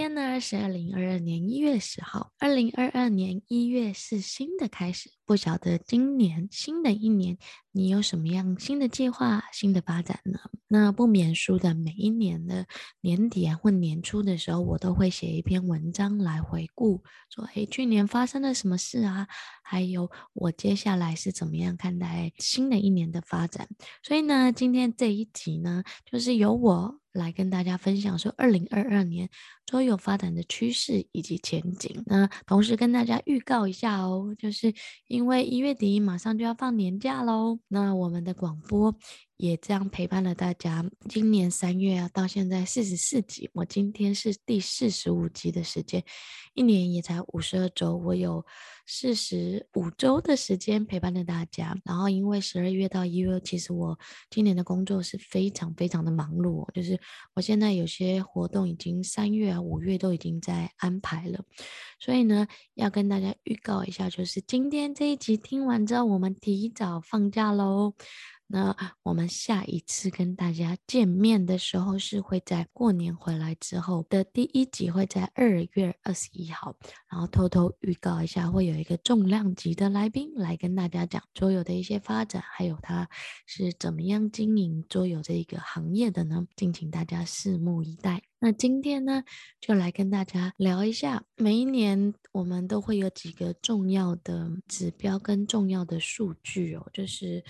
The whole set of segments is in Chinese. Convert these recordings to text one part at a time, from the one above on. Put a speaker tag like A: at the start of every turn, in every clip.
A: 天呢是二零二二年一月十号，二零二二年一月是新的开始。不晓得今年新的一年你有什么样新的计划、新的发展呢？那不免俗的，每一年的年底啊或年初的时候，我都会写一篇文章来回顾，说诶，去年发生了什么事啊？还有我接下来是怎么样看待新的一年的发展。所以呢，今天这一集呢，就是由我。来跟大家分享说，二零二二年桌游发展的趋势以及前景。那同时跟大家预告一下哦，就是因为一月底马上就要放年假喽，那我们的广播。也这样陪伴了大家。今年三月啊，到现在四十四集，我今天是第四十五集的时间，一年也才五十二周，我有四十五周的时间陪伴着大家。然后因为十二月到一月，其实我今年的工作是非常非常的忙碌，就是我现在有些活动已经三月啊、五月都已经在安排了，所以呢，要跟大家预告一下，就是今天这一集听完之后，我们提早放假喽。那我们下一次跟大家见面的时候，是会在过年回来之后的第一集，会在二月二十一号。然后偷偷预告一下，会有一个重量级的来宾来跟大家讲桌游的一些发展，还有他是怎么样经营桌游这一个行业的呢？敬请大家拭目以待。那今天呢，就来跟大家聊一下，每一年我们都会有几个重要的指标跟重要的数据哦，就是。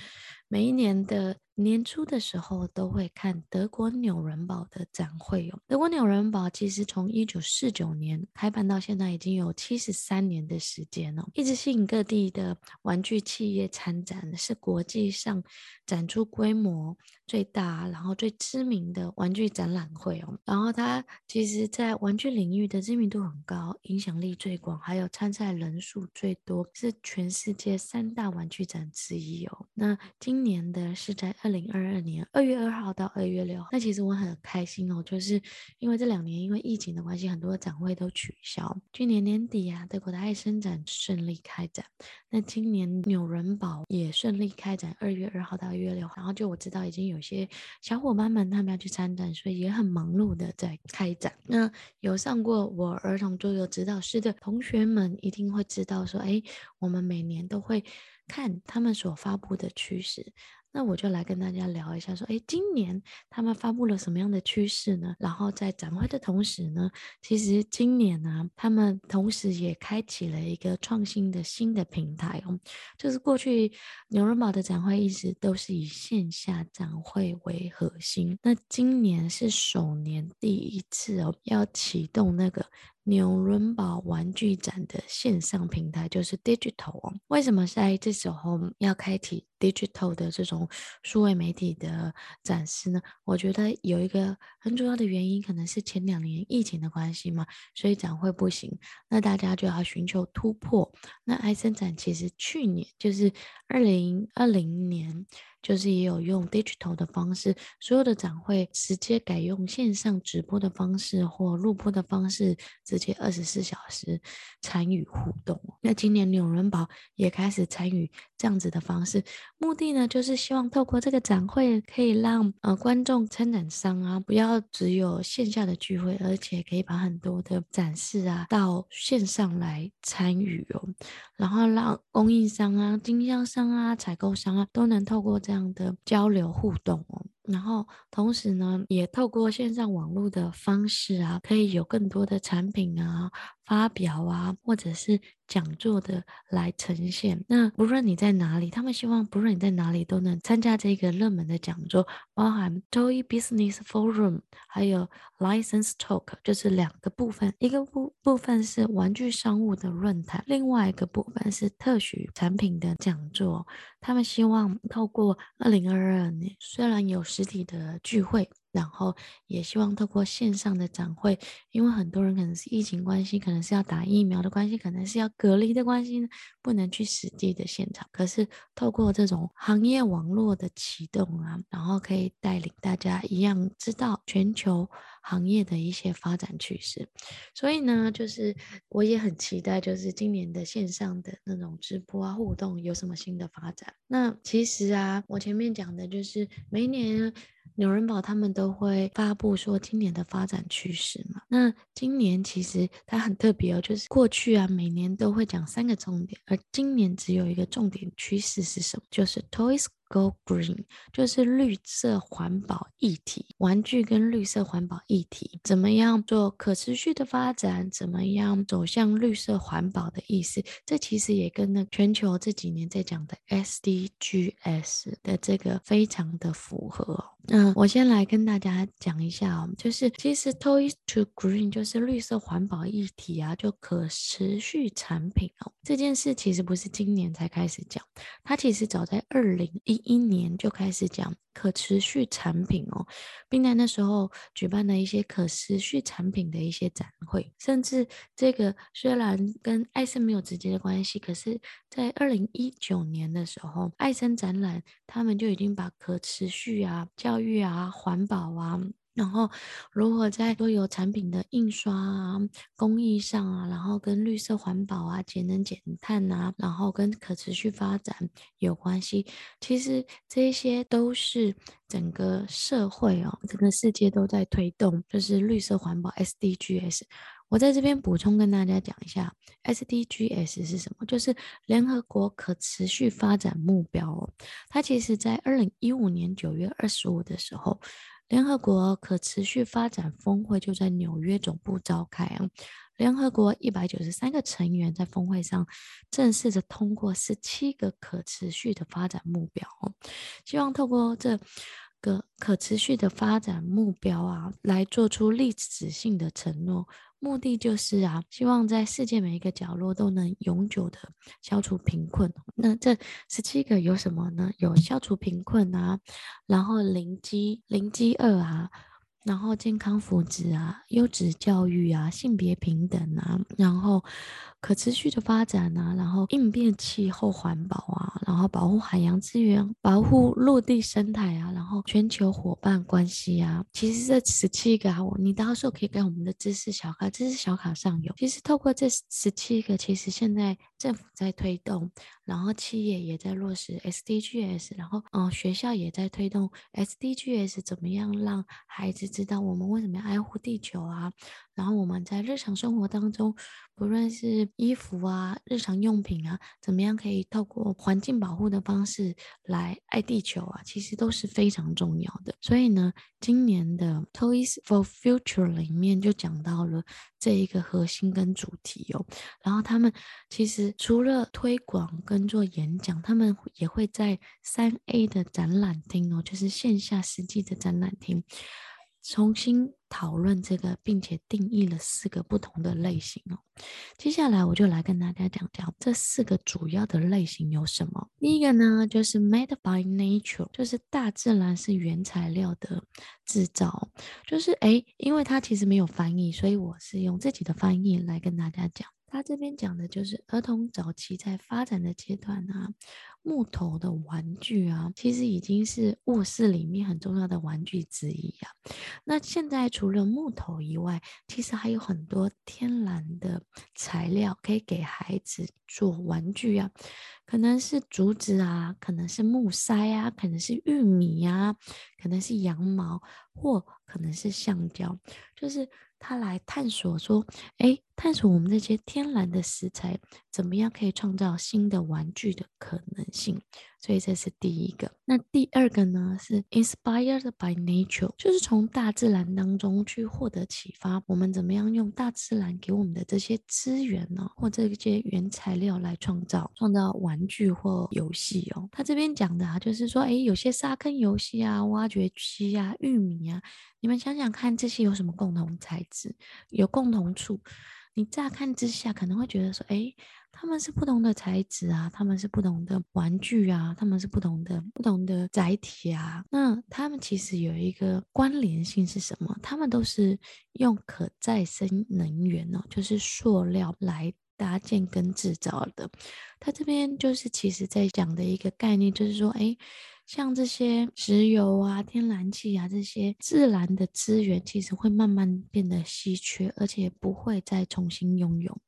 A: 每一年的年初的时候，都会看德国纽伦堡的展会哦。德国纽伦堡其实从一九四九年开办到现在，已经有七十三年的时间了，一直吸引各地的玩具企业参展，是国际上展出规模最大，然后最知名的玩具展览会哦。然后它其实在玩具领域的知名度很高，影响力最广，还有参赛人数最多，是全世界三大玩具展之一哦。那今今年的是在二零二二年二月二号到二月六号，那其实我很开心哦，就是因为这两年因为疫情的关系，很多展会都取消。去年年底啊，德国的爱森展顺利开展，那今年纽伦堡也顺利开展，二月二号到二月六号。然后就我知道已经有些小伙伴们他们要去参展，所以也很忙碌的在开展。那有上过我儿童桌游指导师的同学们一定会知道说，哎，我们每年都会。看他们所发布的趋势，那我就来跟大家聊一下，说，哎，今年他们发布了什么样的趋势呢？然后在展会的同时呢，其实今年呢，他们同时也开启了一个创新的新的平台哦，就是过去纽伦堡的展会一直都是以线下展会为核心，那今年是首年第一次哦，要启动那个。纽伦堡玩具展的线上平台就是 Digital 哦。为什么在这时候要开启 Digital 的这种数位媒体的展示呢？我觉得有一个很主要的原因，可能是前两年疫情的关系嘛，所以展会不行，那大家就要寻求突破。那艾森展其实去年就是二零二零年。就是也有用 digital 的方式，所有的展会直接改用线上直播的方式或录播的方式，直接二十四小时参与互动。那今年纽伦堡也开始参与这样子的方式，目的呢就是希望透过这个展会，可以让呃观众、参展商啊，不要只有线下的聚会，而且可以把很多的展示啊到线上来参与哦，然后让供应商啊、经销商啊、采购商啊都能透过这样的交流互动哦，然后同时呢，也透过线上网络的方式啊，可以有更多的产品啊。发表啊，或者是讲座的来呈现。那不论你在哪里，他们希望不论你在哪里都能参加这个热门的讲座，包含 Toy Business Forum，还有 License Talk，就是两个部分。一个部部分是玩具商务的论坛，另外一个部分是特许产品的讲座。他们希望透过二零二二年，虽然有实体的聚会。然后也希望透过线上的展会，因为很多人可能是疫情关系，可能是要打疫苗的关系，可能是要隔离的关系，不能去实际的现场。可是透过这种行业网络的启动啊，然后可以带领大家一样知道全球行业的一些发展趋势。所以呢，就是我也很期待，就是今年的线上的那种直播啊互动有什么新的发展。那其实啊，我前面讲的就是每一年。纽伦堡他们都会发布说今年的发展趋势嘛。那今年其实它很特别哦，就是过去啊每年都会讲三个重点，而今年只有一个重点趋势是什么？就是 Toys Go Green，就是绿色环保议题，玩具跟绿色环保议题，怎么样做可持续的发展？怎么样走向绿色环保的意思？这其实也跟那全球这几年在讲的 SDGs 的这个非常的符合。嗯，我先来跟大家讲一下哦，就是其实 Toys to Green 就是绿色环保议题啊，就可持续产品哦，这件事其实不是今年才开始讲，它其实早在二零一一年就开始讲可持续产品哦，并在那时候举办了一些可持续产品的一些展会，甚至这个虽然跟艾森没有直接的关系，可是在二零一九年的时候，艾森展览他们就已经把可持续啊、教育啊、环保啊。然后，如何在所有产品的印刷啊、工艺上啊，然后跟绿色环保啊、节能减碳啊，然后跟可持续发展有关系。其实这些都是整个社会哦，整个世界都在推动，就是绿色环保 SDGs。我在这边补充跟大家讲一下，SDGs 是什么？就是联合国可持续发展目标哦。它其实在二零一五年九月二十五的时候。联合国可持续发展峰会就在纽约总部召开啊，联合国一百九十三个成员在峰会上正式的通过十七个可持续的发展目标，希望透过这个可持续的发展目标啊，来做出历史性的承诺。目的就是啊，希望在世界每一个角落都能永久的消除贫困。那这十七个有什么呢？有消除贫困啊，然后零饥零饥饿啊。然后健康福祉啊，优质教育啊，性别平等啊，然后可持续的发展啊，然后应变气候环保啊，然后保护海洋资源，保护陆地生态啊，然后全球伙伴关系啊。其实这十七个啊，你到时候可以跟我们的知识小卡，知识小卡上有。其实透过这十七个，其实现在政府在推动，然后企业也在落实 SDGs，然后嗯，学校也在推动 SDGs，怎么样让孩子。知道我们为什么要爱护地球啊？然后我们在日常生活当中，不论是衣服啊、日常用品啊，怎么样可以透过环境保护的方式来爱地球啊？其实都是非常重要的。所以呢，今年的 Toys for Future 里面就讲到了这一个核心跟主题哦。然后他们其实除了推广跟做演讲，他们也会在三 A 的展览厅哦，就是线下实际的展览厅。重新讨论这个，并且定义了四个不同的类型哦。接下来我就来跟大家讲讲这四个主要的类型有什么。第一个呢，就是 Made by Nature，就是大自然是原材料的制造。就是诶，因为它其实没有翻译，所以我是用自己的翻译来跟大家讲。他这边讲的就是儿童早期在发展的阶段啊。木头的玩具啊，其实已经是卧室里面很重要的玩具之一啊。那现在除了木头以外，其实还有很多天然的材料可以给孩子做玩具啊，可能是竹子啊，可能是木塞啊，可能是玉米啊，可能是羊毛，或可能是橡胶，就是。他来探索说，哎，探索我们这些天然的食材，怎么样可以创造新的玩具的可能性？所以这是第一个。那第二个呢，是 inspired by nature，就是从大自然当中去获得启发。我们怎么样用大自然给我们的这些资源呢，或这些原材料来创造创造玩具或游戏哦？他这边讲的啊，就是说，哎，有些沙坑游戏啊，挖掘机啊，玉米啊。你们想想看，这些有什么共同材质？有共同处？你乍看之下可能会觉得说，诶，他们是不同的材质啊，他们是不同的玩具啊，他们是不同的不同的载体啊。那他们其实有一个关联性是什么？他们都是用可再生能源哦，就是塑料来搭建跟制造的。他这边就是其实在讲的一个概念，就是说，诶。像这些石油啊、天然气啊这些自然的资源，其实会慢慢变得稀缺，而且不会再重新拥有。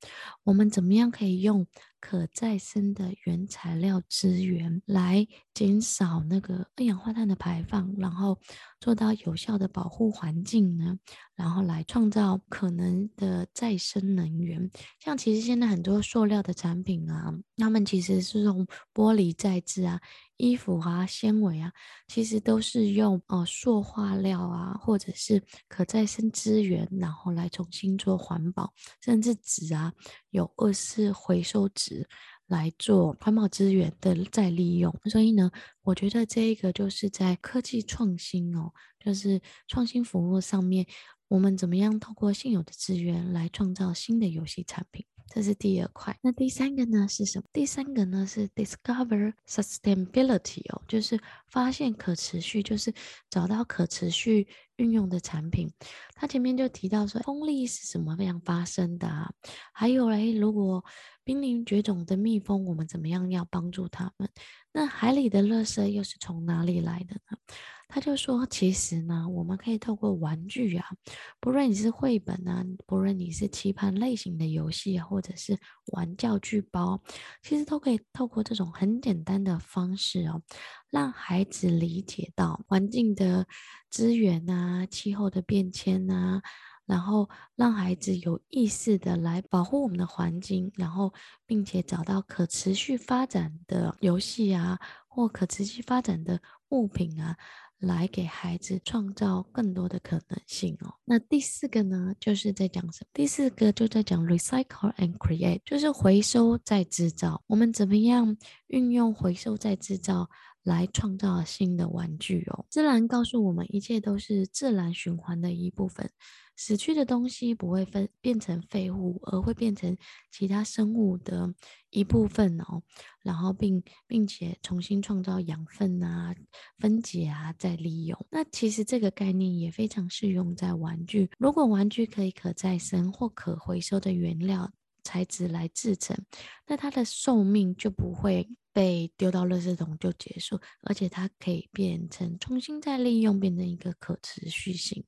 A: 我们怎么样可以用可再生的原材料资源，来减少那个二氧化碳的排放，然后做到有效的保护环境呢？然后来创造可能的再生能源。像其实现在很多塑料的产品啊，他们其实是用玻璃再制啊。衣服啊，纤维啊，其实都是用呃塑化料啊，或者是可再生资源，然后来重新做环保，甚至纸啊，有二次回收纸来做环保资源的再利用。所以呢，我觉得这一个就是在科技创新哦，就是创新服务上面，我们怎么样透过现有的资源来创造新的游戏产品。这是第二块，那第三个呢是什么？第三个呢是 discover sustainability 哦，就是发现可持续，就是找到可持续运用的产品。他前面就提到说，风力是什么样发生的啊？还有嘞，如果濒临绝种的蜜蜂，我们怎么样要帮助它们？那海里的垃圾又是从哪里来的呢？他就说，其实呢，我们可以透过玩具啊，不论你是绘本啊，不论你是棋盘类型的游戏啊，或者是玩教具包，其实都可以透过这种很简单的方式哦，让孩子理解到环境的资源啊，气候的变迁啊，然后让孩子有意识的来保护我们的环境，然后并且找到可持续发展的游戏啊，或可持续发展的物品啊。来给孩子创造更多的可能性哦。那第四个呢，就是在讲什么？第四个就在讲 recycle and create，就是回收再制造。我们怎么样运用回收再制造来创造新的玩具哦？自然告诉我们，一切都是自然循环的一部分。死去的东西不会分变成废物，而会变成其他生物的一部分哦。然后并并且重新创造养分啊、分解啊、再利用。那其实这个概念也非常适用在玩具。如果玩具可以可再生或可回收的原料材质来制成，那它的寿命就不会。被丢到垃圾桶就结束，而且它可以变成重新再利用，变成一个可持续性。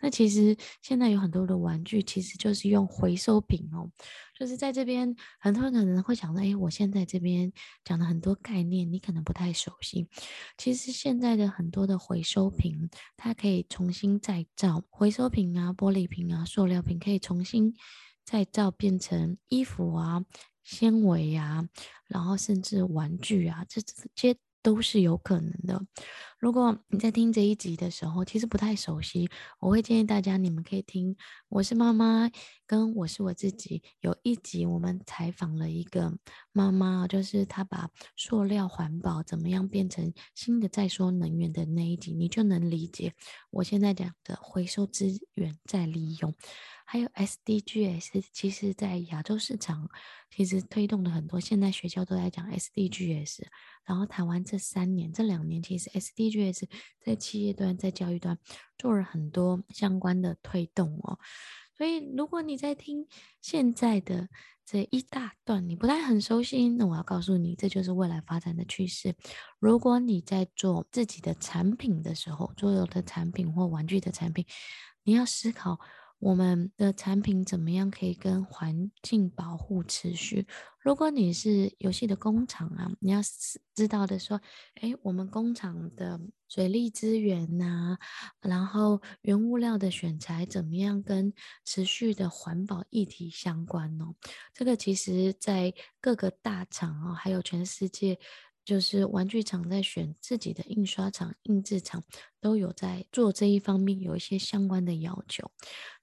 A: 那其实现在有很多的玩具，其实就是用回收品哦。就是在这边，很多人可能会想到，哎，我现在这边讲的很多概念，你可能不太熟悉。其实现在的很多的回收品，它可以重新再造，回收品啊、玻璃瓶啊、塑料瓶可以重新再造，变成衣服啊。纤维呀，然后甚至玩具啊，这这些都是有可能的。如果你在听这一集的时候，其实不太熟悉，我会建议大家，你们可以听。我是妈妈，跟我是我自己，有一集我们采访了一个妈妈，就是她把塑料环保怎么样变成新的再说能源的那一集，你就能理解我现在讲的回收资源再利用。还有 SDGs，其实在亚洲市场其实推动的很多，现在学校都在讲 SDGs。然后台湾这三年、这两年，其实 SDGs 在企业端、在教育端做了很多相关的推动哦。所以如果你在听现在的这一大段，你不太很熟悉，那我要告诉你，这就是未来发展的趋势。如果你在做自己的产品的时候，所有的产品或玩具的产品，你要思考。我们的产品怎么样可以跟环境保护持续？如果你是游戏的工厂啊，你要知道的说，哎，我们工厂的水利资源呐、啊，然后原物料的选材怎么样跟持续的环保议题相关呢？这个其实在各个大厂啊，还有全世界，就是玩具厂在选自己的印刷厂、印制厂，都有在做这一方面有一些相关的要求。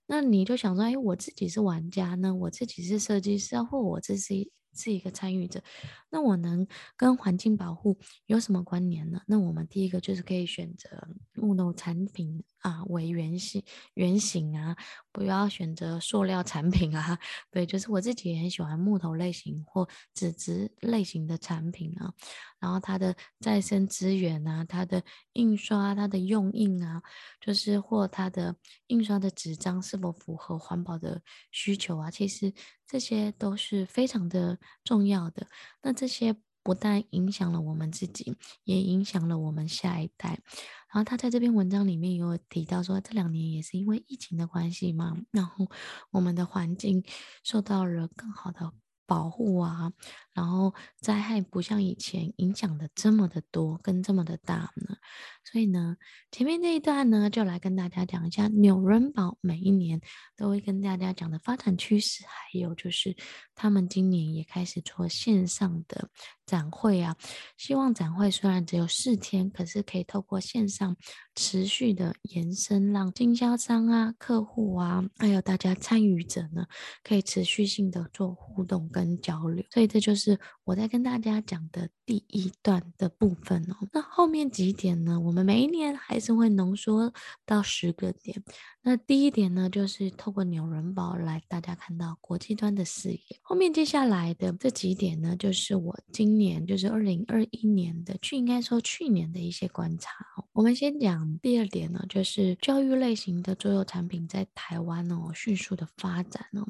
A: 那你就想说，哎，我自己是玩家呢，我自己是设计师，或我自己是一个参与者，那我能跟环境保护有什么关联呢？那我们第一个就是可以选择木头产品啊为原型原型啊，不要选择塑料产品啊。对，就是我自己也很喜欢木头类型或纸质类型的产品啊。然后它的再生资源啊，它的印刷、它的用印啊，就是或它的印刷的纸张是否符合环保的需求啊？其实这些都是非常的重要的。那这些不但影响了我们自己，也影响了我们下一代。然后他在这篇文章里面有提到说，这两年也是因为疫情的关系嘛，然后我们的环境受到了更好的保护啊，然后灾害不像以前影响的这么的多，跟这么的大呢。所以呢，前面这一段呢，就来跟大家讲一下纽伦堡每一年都会跟大家讲的发展趋势，还有就是他们今年也开始做线上的展会啊。希望展会虽然只有四天，可是可以透过线上持续的延伸，让经销商啊、客户啊，还有大家参与者呢，可以持续性的做互动跟交流。所以这就是是我在跟大家讲的第一段的部分哦。那后面几点呢？我们每一年还是会浓缩到十个点。那第一点呢，就是透过纽伦堡来大家看到国际端的视野。后面接下来的这几点呢，就是我今年就是二零二一年的去应该说去年的一些观察哦。我们先讲第二点呢，就是教育类型的桌游产品在台湾哦迅速的发展哦。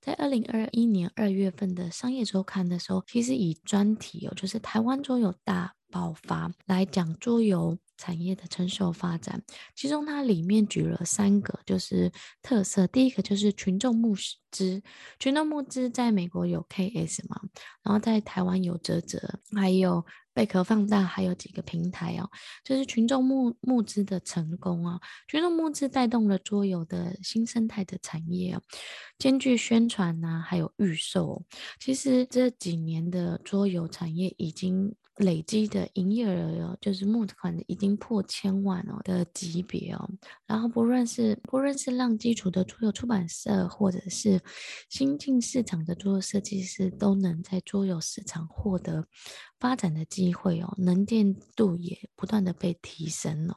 A: 在二零二一年二月份的商业周刊的时候，其实以专题哦，就是台湾桌游大爆发来讲桌游。产业的成熟发展，其中它里面举了三个就是特色。第一个就是群众募资，群众募资在美国有 KS 嘛，然后在台湾有泽泽，还有贝壳放大，还有几个平台哦，就是群众募募资的成功啊，群众募资带动了桌游的新生态的产业哦，兼具宣传呐、啊，还有预售。其实这几年的桌游产业已经。累积的营业额哦，就是募款已经破千万哦的级别哦。然后不论是不论是让基础的桌游出版社，或者是新进市场的桌游设计师，都能在桌游市场获得发展的机会哦，能见度也不断的被提升哦。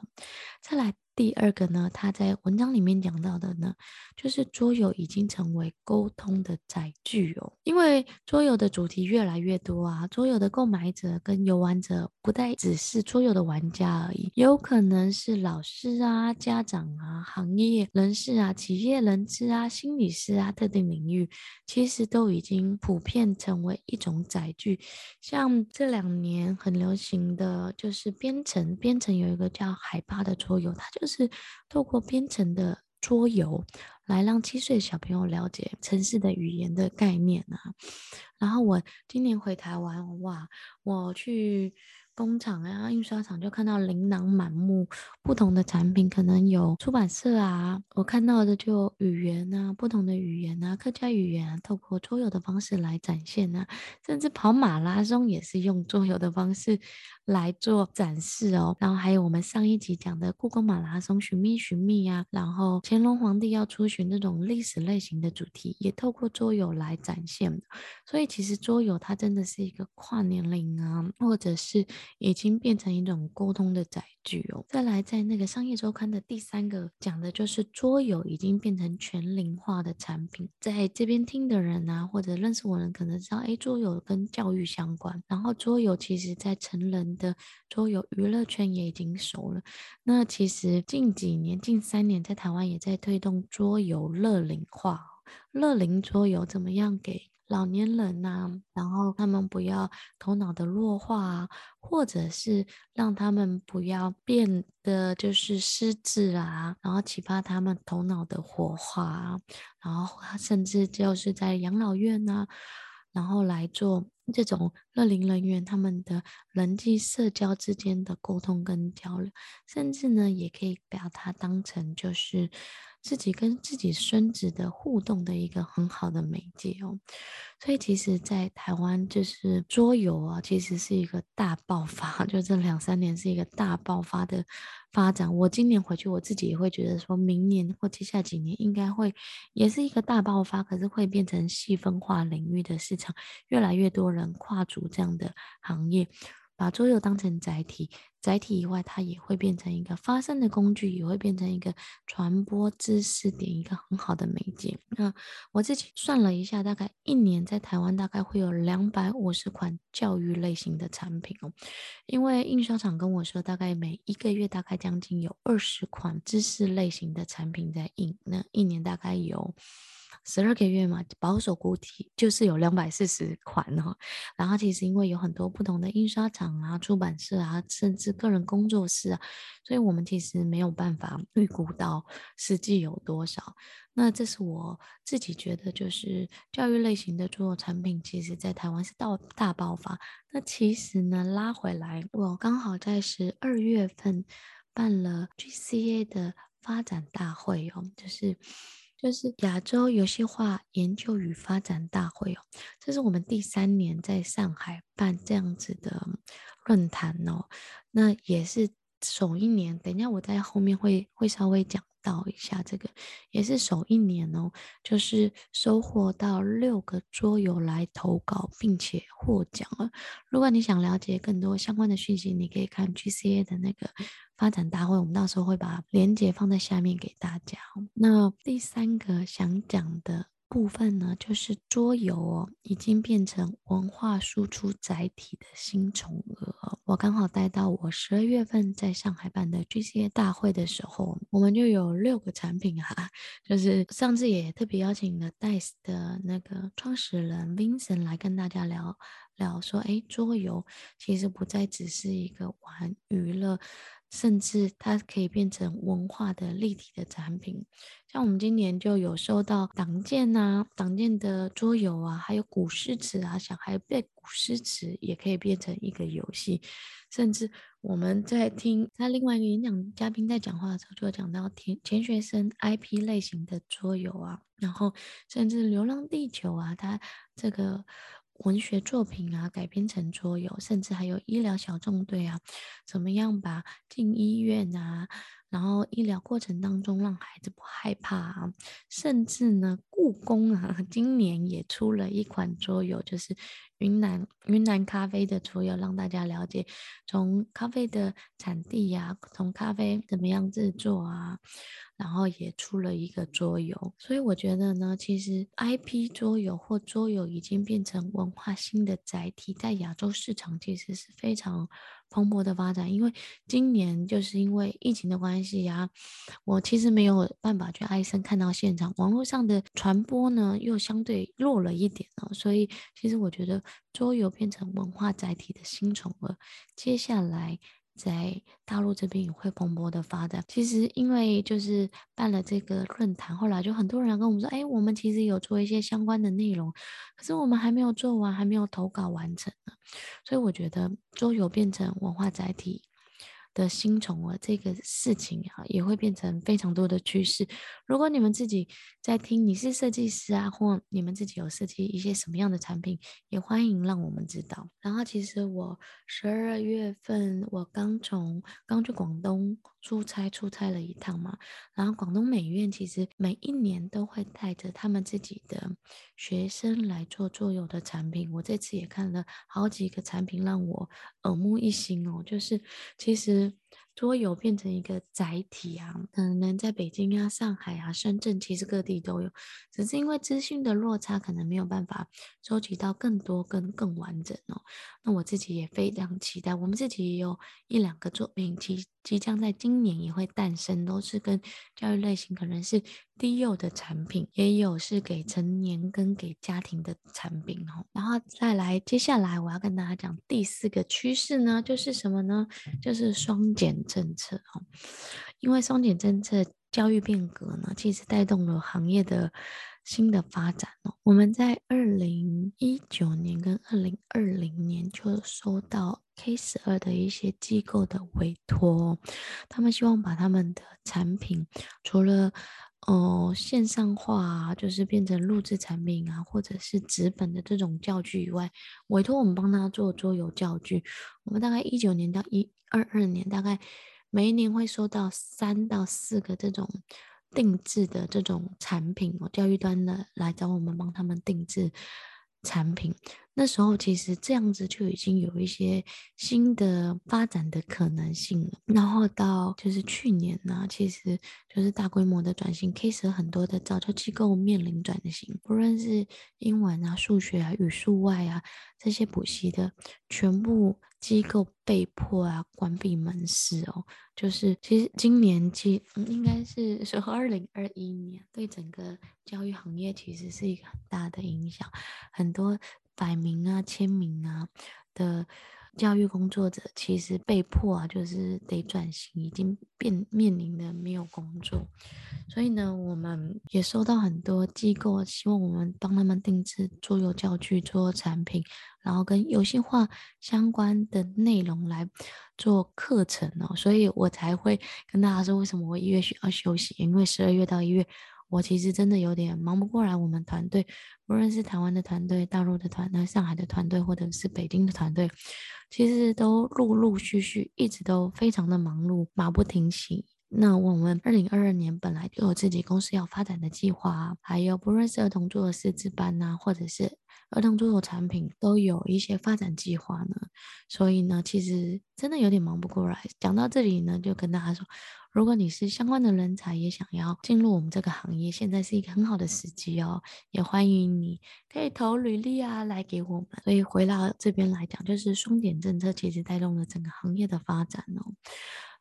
A: 再来。第二个呢，他在文章里面讲到的呢，就是桌游已经成为沟通的载具哦。因为桌游的主题越来越多啊，桌游的购买者跟游玩者不再只是桌游的玩家而已，有可能是老师啊、家长啊、行业人士啊、企业人士啊、心理师啊，特定领域其实都已经普遍成为一种载具。像这两年很流行的就是编程，编程有一个叫海巴的桌游，它就是。透过编程的桌游来让七岁小朋友了解城市的语言的概念啊。然后我今年回台湾，哇，我去。工厂啊，印刷厂就看到琳琅满目不同的产品，可能有出版社啊，我看到的就语言啊，不同的语言啊，客家语言啊，透过桌游的方式来展现啊，甚至跑马拉松也是用桌游的方式来做展示哦。然后还有我们上一集讲的故宫马拉松寻觅寻觅啊，然后乾隆皇帝要出巡这种历史类型的主题，也透过桌游来展现。所以其实桌游它真的是一个跨年龄啊，或者是。已经变成一种沟通的载具哦。再来，在那个商业周刊的第三个讲的就是桌游已经变成全龄化的产品。在这边听的人啊，或者认识我的人可能知道，哎，桌游跟教育相关。然后桌游其实在成人的桌游娱乐圈也已经熟了。那其实近几年、近三年，在台湾也在推动桌游乐龄化。乐龄桌游怎么样给？老年人呐、啊，然后他们不要头脑的弱化啊，或者是让他们不要变得就是失智啊，然后启发他们头脑的活化啊，然后甚至就是在养老院呐、啊，然后来做这种乐龄人员他们的人际社交之间的沟通跟交流，甚至呢，也可以把它当成就是。自己跟自己孙子的互动的一个很好的媒介哦，所以其实，在台湾就是桌游啊，其实是一个大爆发，就这两三年是一个大爆发的发展。我今年回去，我自己也会觉得，说明年或接下来几年应该会也是一个大爆发，可是会变成细分化领域的市场，越来越多人跨足这样的行业。把桌游当成载体，载体以外，它也会变成一个发声的工具，也会变成一个传播知识点一个很好的媒介。那我自己算了一下，大概一年在台湾大概会有两百五十款教育类型的产品哦，因为印刷厂跟我说，大概每一个月大概将近有二十款知识类型的产品在印，那一年大概有。十二个月嘛，保守估计就是有两百四十款哦。然后其实因为有很多不同的印刷厂啊、出版社啊，甚至个人工作室啊，所以我们其实没有办法预估到实际有多少。那这是我自己觉得，就是教育类型的桌游产品，其实在台湾是到大爆发。那其实呢，拉回来，我刚好在十二月份办了 GCA 的发展大会哦，就是。就是亚洲游戏化研究与发展大会哦，这是我们第三年在上海办这样子的论坛哦，那也是首一年。等一下我在后面会会稍微讲。到一下这个也是首一年哦，就是收获到六个桌游来投稿，并且获奖了。如果你想了解更多相关的讯息，你可以看 GCA 的那个发展大会，我们到时候会把链接放在下面给大家。那第三个想讲的。部分呢，就是桌游哦，已经变成文化输出载体的新宠儿。我刚好带到我十二月份在上海办的 GCA 大会的时候，我们就有六个产品啊，就是上次也特别邀请了 DICE 的那个创始人 Vincent 来跟大家聊聊，说，哎，桌游其实不再只是一个玩娱乐。甚至它可以变成文化的立体的产品，像我们今年就有收到党建呐、党建的桌游啊，还有古诗词啊，小孩背古诗词也可以变成一个游戏。甚至我们在听他另外一个演讲嘉宾在讲话的时候，就讲到填钱学森 IP 类型的桌游啊，然后甚至《流浪地球》啊，它这个。文学作品啊，改编成桌游，甚至还有医疗小纵队啊，怎么样把进医院啊，然后医疗过程当中让孩子不害怕啊，甚至呢，故宫啊，今年也出了一款桌游，就是云南云南咖啡的桌游，让大家了解从咖啡的产地呀、从咖啡怎么样制作啊。然后也出了一个桌游，所以我觉得呢，其实 IP 桌游或桌游已经变成文化新的载体，在亚洲市场其实是非常蓬勃的发展。因为今年就是因为疫情的关系呀、我其实没有办法去艾森看到现场，网络上的传播呢又相对弱了一点哦，所以其实我觉得桌游变成文化载体的新宠儿，接下来。在大陆这边也会蓬勃的发展。其实因为就是办了这个论坛，后来就很多人跟我们说：“哎，我们其实有做一些相关的内容，可是我们还没有做完，还没有投稿完成呢。”所以我觉得桌游变成文化载体的新宠儿这个事情啊，也会变成非常多的趋势。如果你们自己在听，你是设计师啊，或你们自己有设计一些什么样的产品，也欢迎让我们知道。然后，其实我十二月份我刚从刚去广东出差，出差了一趟嘛。然后，广东美院其实每一年都会带着他们自己的学生来做桌游的产品。我这次也看了好几个产品，让我耳目一新哦。就是其实。桌游变成一个载体啊，可能在北京啊、上海啊、深圳，其实各地都有，只是因为资讯的落差，可能没有办法收集到更多、跟更完整哦。那我自己也非常期待，我们自己也有一两个作品，即即将在今年也会诞生，都是跟教育类型，可能是低幼的产品，也有是给成年跟给家庭的产品哦。然后再来，接下来我要跟大家讲第四个趋势呢，就是什么呢？就是双减。政策哦，因为双减政策教育变革呢，其实带动了行业的新的发展哦。我们在二零一九年跟二零二零年就收到 K 十二的一些机构的委托，他们希望把他们的产品除了哦线上化，就是变成录制产品啊，或者是纸本的这种教具以外，委托我们帮他做桌游教具。我们大概一九年到一二二年，大概每一年会收到三到四个这种定制的这种产品哦，教育端的来找我们帮他们定制产品。那时候其实这样子就已经有一些新的发展的可能性了。然后到就是去年呢，其实就是大规模的转型，K12 很多的早教机构面临转型，不论是英文啊、数学啊、语数外啊这些补习的，全部机构被迫啊关闭门市哦。就是其实今年其嗯应该是说二零二一年，对整个教育行业其实是一个很大的影响，很多。百名啊，千名啊的教育工作者，其实被迫啊，就是得转型，已经变面临的没有工作。所以呢，我们也收到很多机构希望我们帮他们定制桌游教具、桌游产品，然后跟游戏化相关的内容来做课程哦。所以我才会跟大家说，为什么我一月需要休息，因为十二月到一月。我其实真的有点忙不过来，我们团队，无论是台湾的团队、大陆的团队、上海的团队，或者是北京的团队，其实都陆陆续续一直都非常的忙碌，马不停蹄。那我们二零二二年本来就有自己公司要发展的计划，还有不论是儿童做的师资班呐，或者是儿童做的产品，都有一些发展计划呢。所以呢，其实真的有点忙不过来。讲到这里呢，就跟大家说。如果你是相关的人才，也想要进入我们这个行业，现在是一个很好的时机哦，也欢迎你可以投履历啊来给我们。所以回到这边来讲，就是双减政策其实带动了整个行业的发展哦。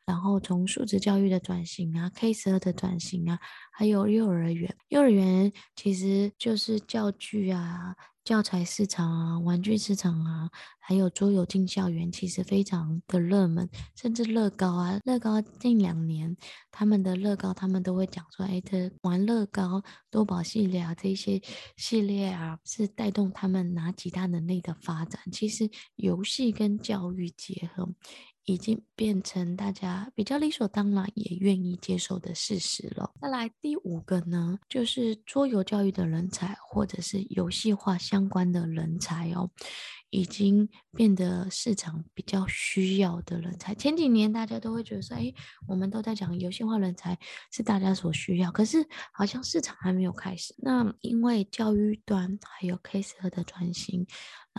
A: 然后从素质教育的转型啊，K 十二的转型啊，还有幼儿园，幼儿园其实就是教具啊。教材市场啊，玩具市场啊，还有桌游进校园，其实非常的热门。甚至乐高啊，乐高近两年他们的乐高，他们都会讲说，哎，这玩乐高多宝系列啊，这些系列啊，是带动他们哪几大能力的发展。其实游戏跟教育结合。已经变成大家比较理所当然也愿意接受的事实了。再来第五个呢，就是桌游教育的人才，或者是游戏化相关的人才哦。已经变得市场比较需要的人才。前几年大家都会觉得说，哎，我们都在讲游戏化人才是大家所需要，可是好像市场还没有开始。那因为教育端还有 K 十二的转型，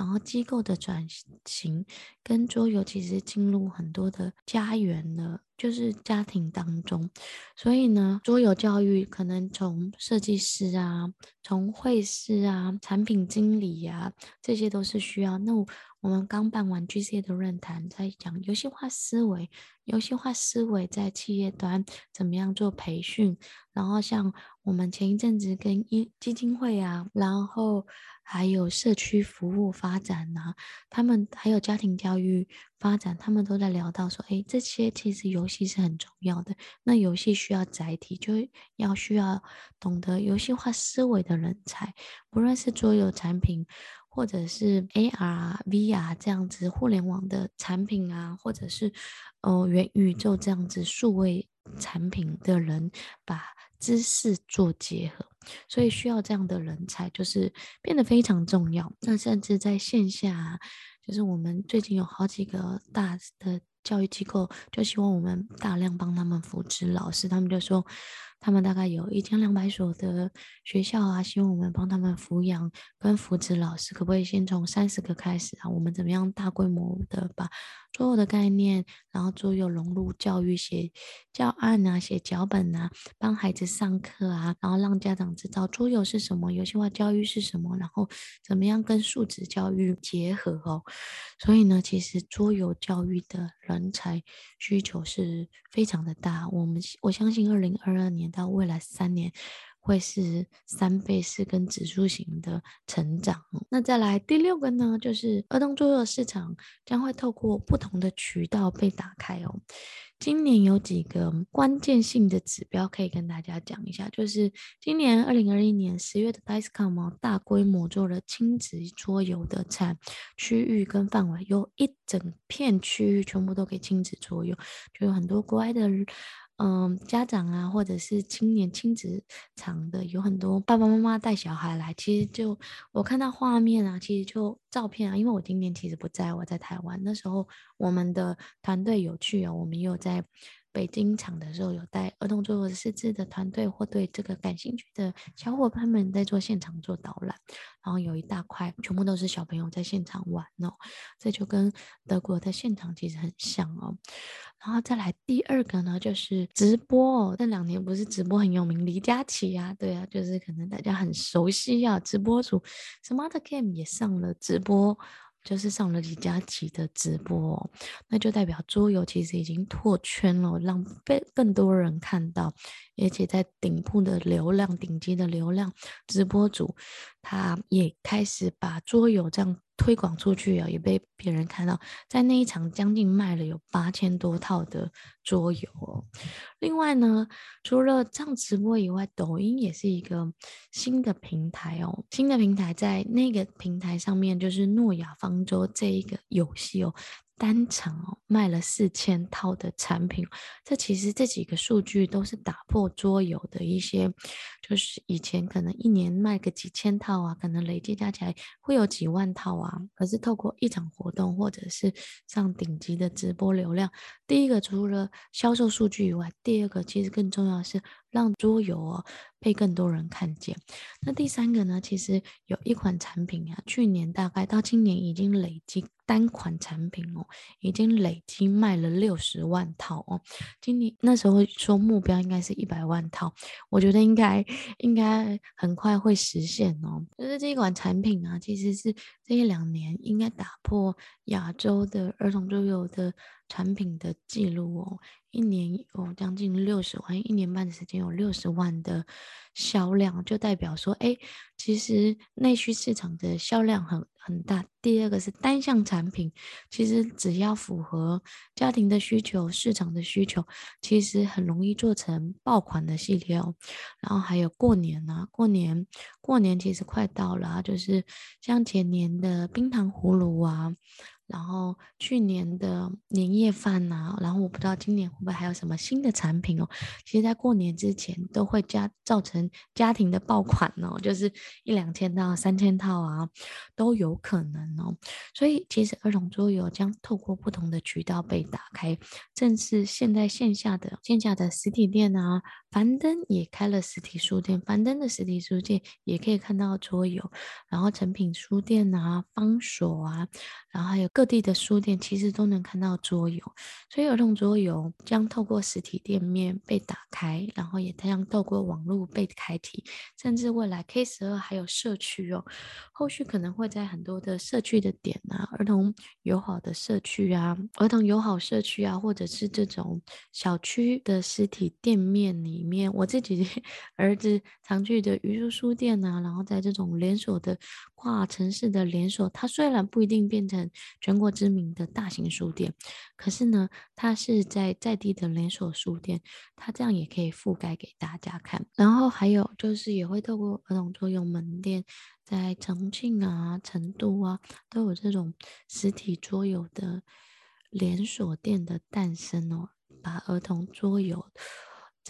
A: 然后机构的转型，跟桌游其实进入很多的家园了。就是家庭当中，所以呢，桌游教育可能从设计师啊，从会师啊，产品经理呀、啊，这些都是需要。那我，们刚办完 G C 的论坛，在讲游戏化思维，游戏化思维在企业端怎么样做培训，然后像我们前一阵子跟一基金会啊，然后。还有社区服务发展呐、他们还有家庭教育发展，他们都在聊到说，哎，这些其实游戏是很重要的。那游戏需要载体，就要需要懂得游戏化思维的人才，不论是桌游产品，或者是 AR、VR 这样子互联网的产品啊，或者是哦元宇宙这样子数位产品的人，把知识做结合。所以需要这样的人才，就是变得非常重要。那甚至在线下，就是我们最近有好几个大的教育机构，就希望我们大量帮他们扶持老师。他们就说，他们大概有一千两百所的学校啊，希望我们帮他们抚养跟扶持老师，可不可以先从三十个开始啊？我们怎么样大规模的把所有的概念，然后桌游融入教育，写教案啊，写脚本啊，帮孩子上课啊，然后让家长知道桌游是什么，游戏化教育是什么，然后怎么样跟素质教育结合哦。所以呢，其实桌游教育的人才需求是非常的大。我们我相信二零二二年到未来三年。会是三倍式跟指数型的成长。那再来第六个呢，就是儿童桌游市场将会透过不同的渠道被打开哦。今年有几个关键性的指标可以跟大家讲一下，就是今年二零二一年十月的 DICE-COM 大规模做了亲子桌游的产区域跟范围，有一整片区域全部都给亲子桌游，就有很多国外的。嗯，家长啊，或者是青年亲子场的，有很多爸爸妈妈带小孩来。其实就我看到画面啊，其实就照片啊，因为我今年其实不在，我在台湾。那时候我们的团队有去啊，我们有在北京场的时候，有带儿童桌游识字的团队或对这个感兴趣的小伙伴们在做现场做导览，然后有一大块全部都是小朋友在现场玩哦，这就跟德国的现场其实很像哦。然后再来第二个呢，就是直播哦，这两年不是直播很有名，李佳琦啊，对啊，就是可能大家很熟悉啊，直播主 Smart Game 也上了直播。就是上了李佳琦的直播，那就代表桌游其实已经拓圈了，让被更多人看到，而且在顶部的流量、顶级的流量直播主，他也开始把桌游这样。推广出去啊，也被别人看到，在那一场将近卖了有八千多套的桌游哦。另外呢，除了这样直播以外，抖音也是一个新的平台哦。新的平台在那个平台上面，就是诺亚方舟这一个游戏哦。单场哦卖了四千套的产品，这其实这几个数据都是打破桌游的一些，就是以前可能一年卖个几千套啊，可能累计加起来会有几万套啊。可是透过一场活动或者是上顶级的直播流量，第一个除了销售数据以外，第二个其实更重要的是让桌游哦被更多人看见。那第三个呢，其实有一款产品啊，去年大概到今年已经累计。单款产品哦，已经累计卖了六十万套哦。今年那时候说目标应该是一百万套，我觉得应该应该很快会实现哦。就是这一款产品啊，其实是这一两年应该打破亚洲的儿童桌游的产品的记录哦。一年有将近六十万，一年半的时间有六十万的销量，就代表说，哎，其实内需市场的销量很很大。第二个是单项产品，其实只要符合家庭的需求、市场的需求，其实很容易做成爆款的系列哦。然后还有过年啊，过年过年其实快到了啊，就是像前年的冰糖葫芦啊。然后去年的年夜饭呐、然后我不知道今年会不会还有什么新的产品哦。其实，在过年之前都会加造成家庭的爆款哦，就是一两千到三千套啊，都有可能哦。所以，其实儿童桌游将透过不同的渠道被打开，正是现在线下的线下的实体店啊，樊登也开了实体书店，樊登的实体书店也可以看到桌游，然后诚品书店啊，方所啊，然后还有各地的书店其实都能看到桌游，所以儿童桌游将透过实体店面被打开，然后也将透过网络被开启，甚至未来 K 十二还有社区哦，后续可能会在很多的社区的点啊，儿童友好的社区啊，儿童友好社区啊，或者是这种小区的实体店面里里面，我自己 儿子常去的榆树书店啊，然后在这种连锁的跨城市的连锁，它虽然不一定变成全国知名的大型书店，可是呢，它是在在地的连锁书店，它这样也可以覆盖给大家看。然后还有就是也会透过儿童桌游门店，在重庆啊、成都啊，都有这种实体桌游的连锁店的诞生哦，把儿童桌游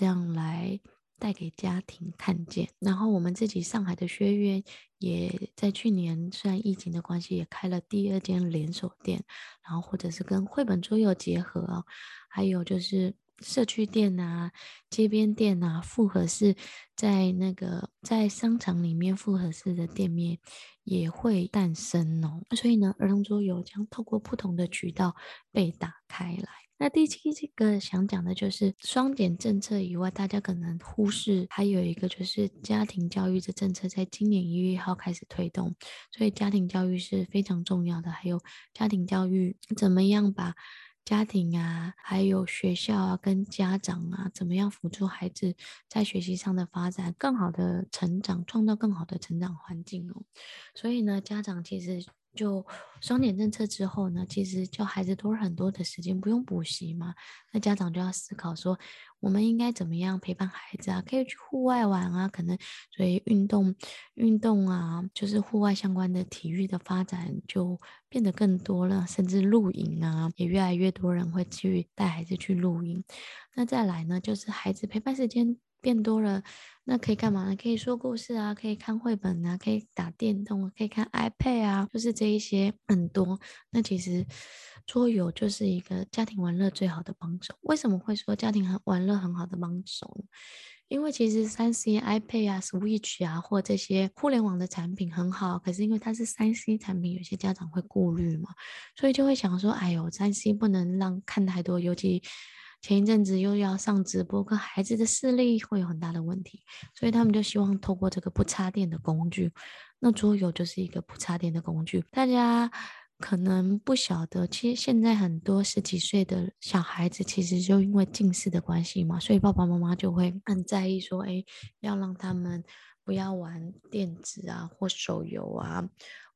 A: 这样来。带给家庭看见，然后我们自己上海的学院也在去年，虽然疫情的关系，也开了第二间连锁店，然后或者是跟绘本桌游结合哦，还有就是社区店啊、街边店啊、复合式在那个在商场里面复合式的店面也会诞生哦，所以呢，儿童桌游将透过不同的渠道被打开来。那第七这个想讲的就是双减政策以外，大家可能忽视还有一个就是家庭教育的政策，在今年一月一号开始推动，所以家庭教育是非常重要的。还有家庭教育怎么样把家庭啊，还有学校啊，跟家长啊，怎么样辅助孩子在学习上的发展，更好的成长，创造更好的成长环境哦。所以呢，家长其实。就双减政策之后呢，其实教孩子多了很多的时间，不用补习嘛。那家长就要思考说，我们应该怎么样陪伴孩子啊？可以去户外玩啊，可能所以运动运动啊，就是户外相关的体育的发展就变得更多了，甚至露营啊，也越来越多人会去带孩子去露营。那再来呢，就是孩子陪伴时间变多了，那可以干嘛呢？可以说故事啊，可以看绘本啊，可以打电动，可以看 iPad 啊，就是这一些很多。那其实桌游就是一个家庭玩乐最好的帮手。为什么会说家庭很玩乐很好的帮手？因为其实三 C、iPad 啊、Switch 啊，或这些互联网的产品很好，可是因为它是三 C 产品，有些家长会顾虑嘛，所以就会想说，哎呦，三 C 不能让看太多，尤其前一阵子又要上直播，跟孩子的视力会有很大的问题，所以他们就希望透过这个不插电的工具，那桌游就是一个不插电的工具，大家。可能不晓得，其实现在很多十几岁的小孩子，其实就因为近视的关系嘛，所以爸爸妈妈就会很在意说，哎，要让他们不要玩电子啊或手游啊，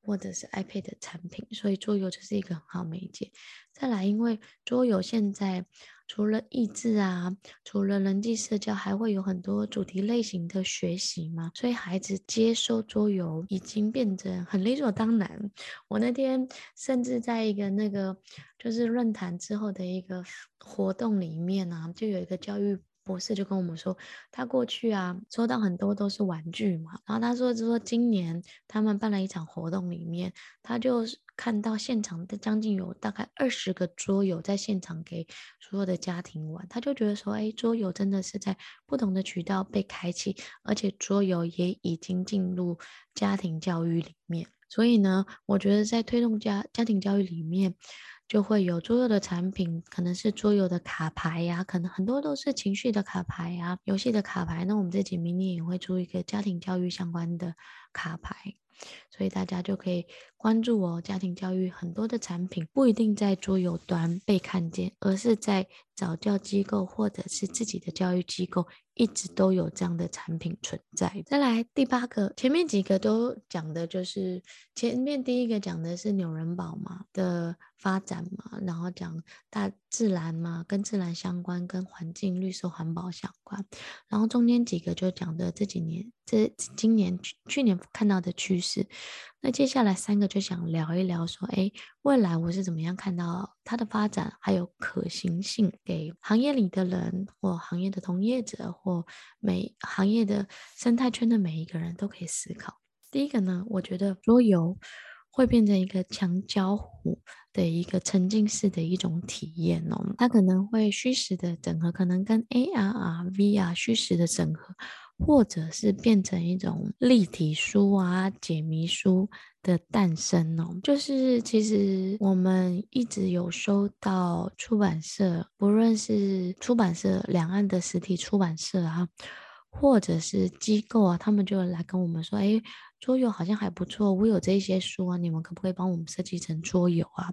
A: 或者是 iPad 的产品，所以桌游就是一个很好媒介。再来，因为桌游现在。除了益智啊，除了人际社交，还会有很多主题类型的学习嘛，所以孩子接收桌游已经变得很理所当然。我那天甚至在一个那个就是论坛之后的一个活动里面呢，就有一个教育博士就跟我们说，他过去啊收到很多都是玩具嘛，然后他说就说今年他们办了一场活动里面，他就。看到现场的将近有大概二十个桌游在现场给所有的家庭玩，他就觉得说，哎，桌游真的是在不同的渠道被开启，而且桌游也已经进入家庭教育里面。所以呢，我觉得在推动家家庭教育里面，就会有桌游的产品，可能是桌游的卡牌呀，可能很多都是情绪的卡牌呀，游戏的卡牌。那我们这几明年也会出一个家庭教育相关的卡牌。所以大家就可以关注哦，家庭教育很多的产品不一定在桌游端被看见，而是在早教机构或者是自己的教育机构一直都有这样的产品存在。再来第八个，前面几个都讲的就是前面第一个讲的是纽伦堡嘛的发展嘛，然后讲大自然嘛，跟自然相关，跟环境绿色环保相关，然后中间几个就讲的这几年这今年去去年看到的趋势。那接下来三个就想聊一聊，说，哎，未来我是怎么样看到它的发展，还有可行性，给行业里的人，或行业的同业者，或每行业的生态圈的每一个人都可以思考。第一个呢，我觉得桌游会变成一个强交互的一个沉浸式的一种体验哦，它可能会虚实的整合，可能跟 AR 啊、VR 虚实的整合。或者是变成一种立体书啊、解谜书的诞生哦，就是其实我们一直有收到出版社，不论是出版社、两岸的实体出版社啊，或者是机构啊，他们就来跟我们说：“哎，桌游好像还不错，我有这些书啊，你们可不可以帮我们设计成桌游啊？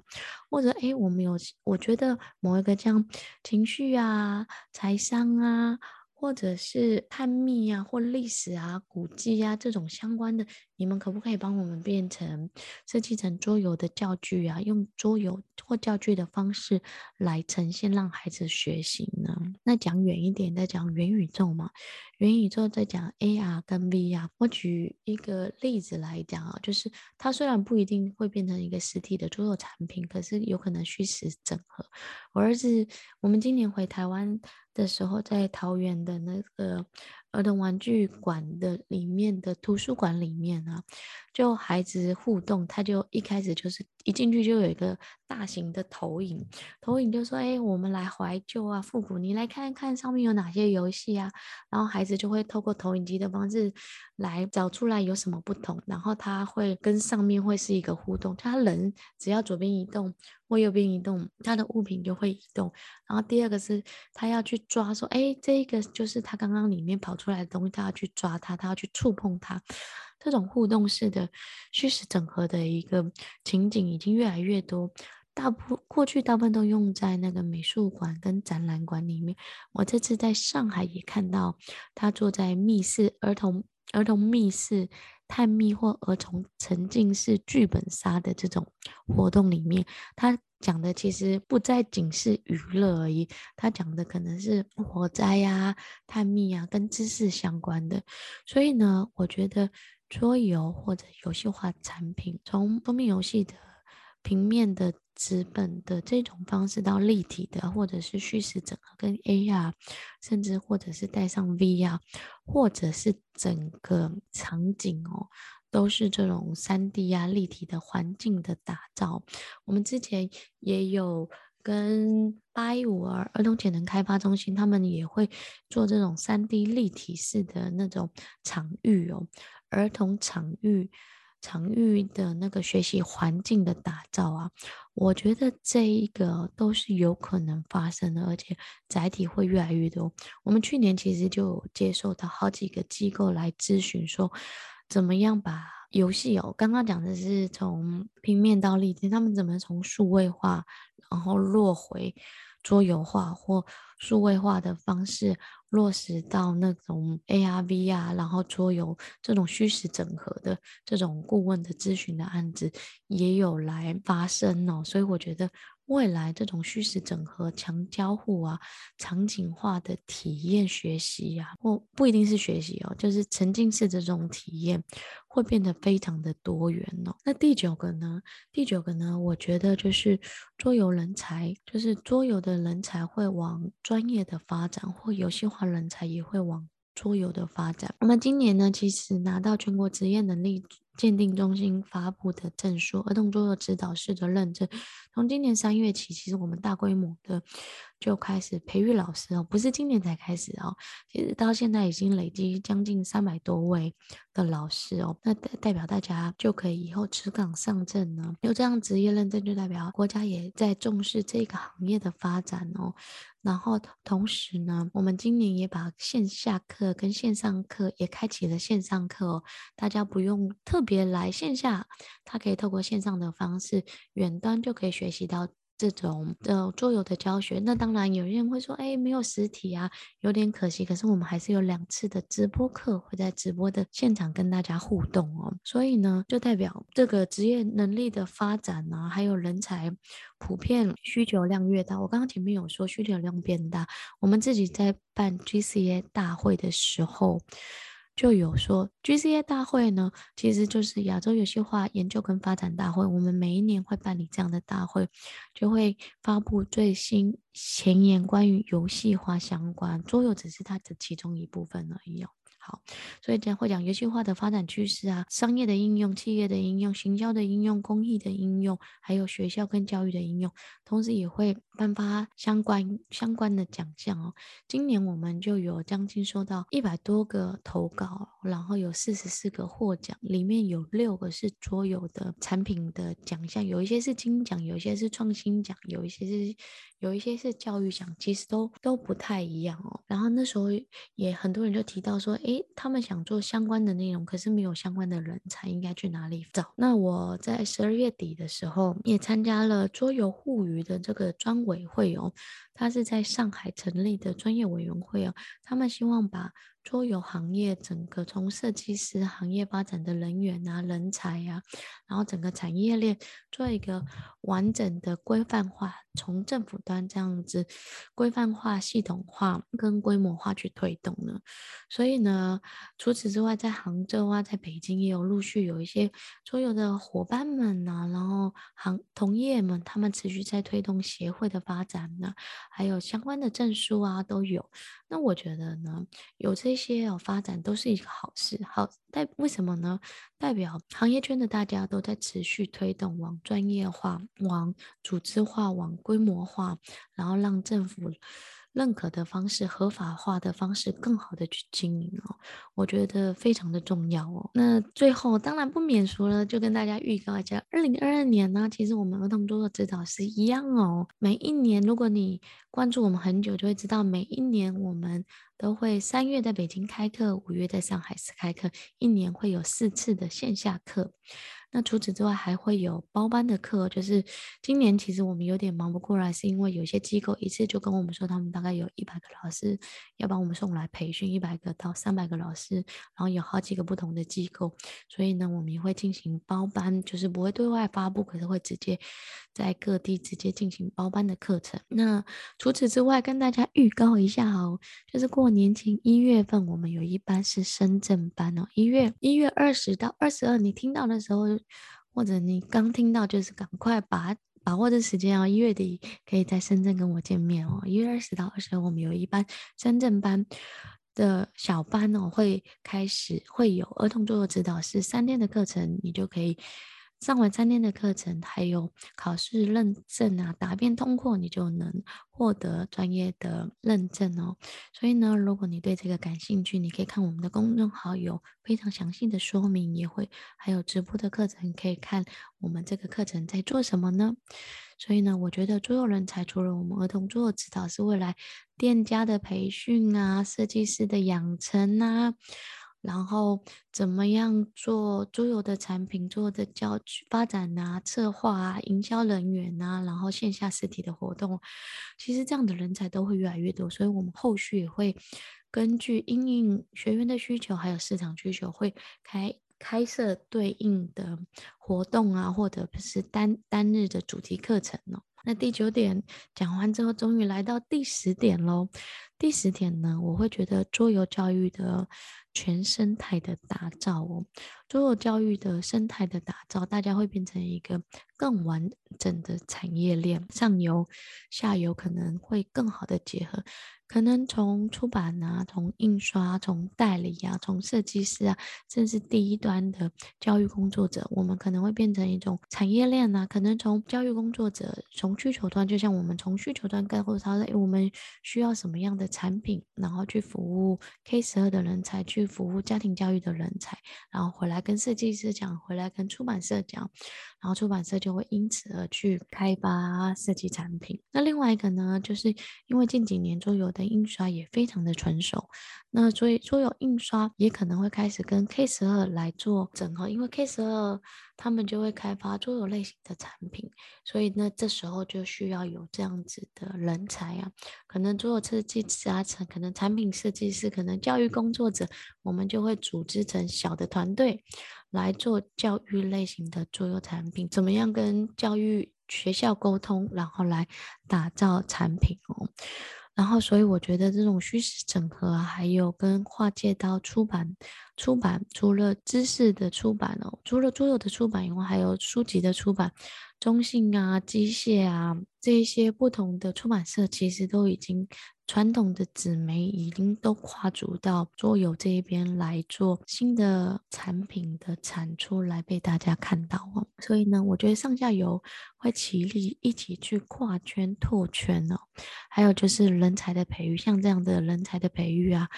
A: 或者哎，我们有，我觉得某一个这样情绪啊、财商啊。”或者是探秘啊，或历史啊、古迹啊这种相关的，你们可不可以帮我们变成设计成桌游的教具啊？用桌游或教具的方式来呈现，让孩子学习呢？那讲远一点，再讲元宇宙嘛。元宇宙在讲 AR 跟 VR。我举一个例子来讲啊，就是它虽然不一定会变成一个实体的桌游产品，可是有可能虚实整合。我儿子，我们今年回台湾。的时候，在桃园的那个儿童玩具馆的里面的图书馆里面啊，就孩子互动，他就一开始就是一进去就有一个大型的投影，投影就说：“哎，我们来怀旧啊，复古，你来看看上面有哪些游戏啊。”然后孩子就会透过投影机的方式来找出来有什么不同，然后他会跟上面会是一个互动，他人只要左边移动。或右边移动，他的物品就会移动。然后第二个是，他要去抓，说，哎，这个就是他刚刚里面跑出来的东西，他要去抓它，他要去触碰它。这种互动式的虚实整合的一个情景已经越来越多。大部过去大部分都用在那个美术馆跟展览馆里面。我这次在上海也看到，他坐在密室儿童儿童密室。探秘或儿童沉浸式剧本杀的这种活动里面，他讲的其实不再仅是娱乐而已，他讲的可能是火灾呀、探秘啊，跟知识相关的。所以呢，我觉得桌游或者游戏化产品，从桌面游戏的平面的纸本的这种方式到立体的，或者是虚实整合跟 AR，甚至或者是带上 VR，或者是整个场景哦，都是这种三 D 啊立体的环境的打造。我们之前也有跟八一五儿儿童潜能开发中心，他们也会做这种三 D 立体式的那种场域哦，儿童场域。场域的那个学习环境的打造啊，我觉得这一个都是有可能发生的，而且载体会越来越多。我们去年其实就接受到好几个机构来咨询，说怎么样把游戏哦，刚刚讲的是从平面到立体，他们怎么从数位化，然后落回桌游化或数位化的方式。落实到那种 ARV 啊然后桌游这种虚实整合的这种顾问的咨询的案子也有来发生哦，所以我觉得。未来这种虚实整合、强交互啊、场景化的体验学习呀、啊，或不一定是学习哦，就是沉浸式的这种体验，会变得非常的多元哦。那第九个呢？第九个呢？我觉得就是桌游人才，就是桌游的人才会往专业的发展，或游戏化人才也会往桌游的发展。那么今年呢，其实拿到全国职业能力。鉴定中心发布的证书，儿童桌游指导师的认证。从今年三月起，其实我们大规模的就开始培育老师哦，不是今年才开始哦，其实到现在已经累积将近三百多位的老师哦。那代代表大家就可以以后持岗上阵呢，有这样职业认证，就代表国家也在重视这个行业的发展哦。然后同时呢，我们今年也把线下课跟线上课也开启了线上课哦，大家不用特别来线下，他可以透过线上的方式，远端就可以学习到。这种的桌游的教学，那当然有些人会说，哎，没有实体啊，有点可惜。可是我们还是有两次的直播课，会在直播的现场跟大家互动哦。所以呢，就代表这个职业能力的发展呢、啊，还有人才普遍需求量越大。我刚刚前面有说需求量变大，我们自己在办 GCA 大会的时候。就有说，GCA 大会呢，其实就是亚洲游戏化研究跟发展大会。我们每一年会办理这样的大会，就会发布最新前沿关于游戏化相关，桌游只是它的其中一部分而已哦。好，所以这样会讲游戏化的发展趋势啊，商业的应用、企业的应用、行销的应用、公益的应用，还有学校跟教育的应用，同时也会颁发相关相关的奖项哦。今年我们就有将近收到一百多个投稿，然后有四十四个获奖，里面有六个是桌游的产品的奖项，有一些是金奖，有一些是创新奖，有一些是。有一些是教育奖，其实都都不太一样哦。然后那时候也很多人就提到说，诶，他们想做相关的内容，可是没有相关的人才，应该去哪里找？那我在十二月底的时候也参加了桌游互娱的这个专委会哦，他是在上海成立的专业委员会哦，他们希望把。桌游行业整个从设计师行业发展的人员啊、人才啊，然后整个产业链做一个完整的规范化，从政府端这样子规范化、系统化跟规模化去推动呢。所以呢，除此之外，在杭州啊，在北京也有陆续有一些桌游的伙伴们啊，然后行同业们，他们持续在推动协会的发展呢，还有相关的证书啊都有。那我觉得呢，有这这些哦发展都是一个好事。好，代为什么呢？代表行业圈的大家都在持续推动往专业化、往组织化、往规模化，然后让政府。认可的方式、合法化的方式，更好的去经营哦，我觉得非常的重要哦。那最后当然不免俗了，就跟大家预告一下，二零二二年呢，其实我们儿童桌游指导是一样哦。每一年，如果你关注我们很久，就会知道每一年我们都会三月在北京开课，五月在上海市开课，一年会有四次的线下课。那除此之外，还会有包班的课，就是今年其实我们有点忙不过来，是因为有些机构一次就跟我们说，他们大概有一百个老师要帮我们送来培训，一百个到三百个老师，然后有好几个不同的机构，所以呢，我们也会进行包班，就是不会对外发布，可是会直接在各地直接进行包班的课程。那除此之外，跟大家预告一下哦，就是过年前一月份，我们有一班是深圳班哦，一月一月二十到二十二，你听到的时候。或者你刚听到，就是赶快把把握这时间哦，一月底可以在深圳跟我见面哦。一月二十到二十，我们有一班深圳班的小班哦，会开始会有儿童桌游指导是三天的课程，你就可以。上完三天的课程，还有考试认证啊，答辩通过，你就能获得专业的认证哦。所以呢，如果你对这个感兴趣，你可以看我们的公众号，有非常详细的说明，也会还有直播的课程，可以看我们这个课程在做什么呢？所以呢，我觉得桌游人才除了我们儿童桌游指导，是未来店家的培训啊，设计师的养成啊。然后怎么样做桌游的产品，桌游的教具发展啊、策划啊、营销人员啊，然后线下实体的活动，其实这样的人才都会越来越多，所以我们后续也会根据应应学员的需求，还有市场需求，会开开设对应的活动啊，或者是单单日的主题课程哦。那第九点讲完之后，终于来到第十点喽。第十点呢，我会觉得桌游教育的。全生态的打造哦，桌游教育的生态的打造，大家会变成一个更完整的产业链，上游、下游可能会更好的结合。可能从出版啊，从印刷，从代理啊，从设计师啊，甚至第一端的教育工作者，我们可能会变成一种产业链啊。可能从教育工作者，从需求端，就像我们从需求端概括他的，我们需要什么样的产品，然后去服务 K 十二的人才，去服务家庭教育的人才，然后回来跟设计师讲，回来跟出版社讲，然后出版社就会因此而去开发设计产品。那另外一个呢，就是因为近几年桌游的印刷也非常的成熟，那所以桌游印刷也可能会开始跟 K 十二来做整合，因为 K 十二他们就会开发桌游类型的产品，所以呢，这时候就需要有这样子的人才啊，可能桌游设计师啊，可能产品设计师，可能教育工作者，我们就会组织成小的团队来做教育类型的桌游产品，怎么样跟教育学校沟通，然后来打造产品哦。然后，所以我觉得这种虚实整合，还有跟跨界到出版，出版除了知识的出版哦，除了桌游的出版以外，还有书籍的出版，中信啊、机械啊这一些不同的出版社，其实都已经。传统的纸媒已经都跨足到桌游这一边来做新的产品的产出，来被大家看到哦。所以呢，我觉得上下游会齐力一起去跨圈拓圈哦。还有就是人才的培育，像这样的人才的培育啊，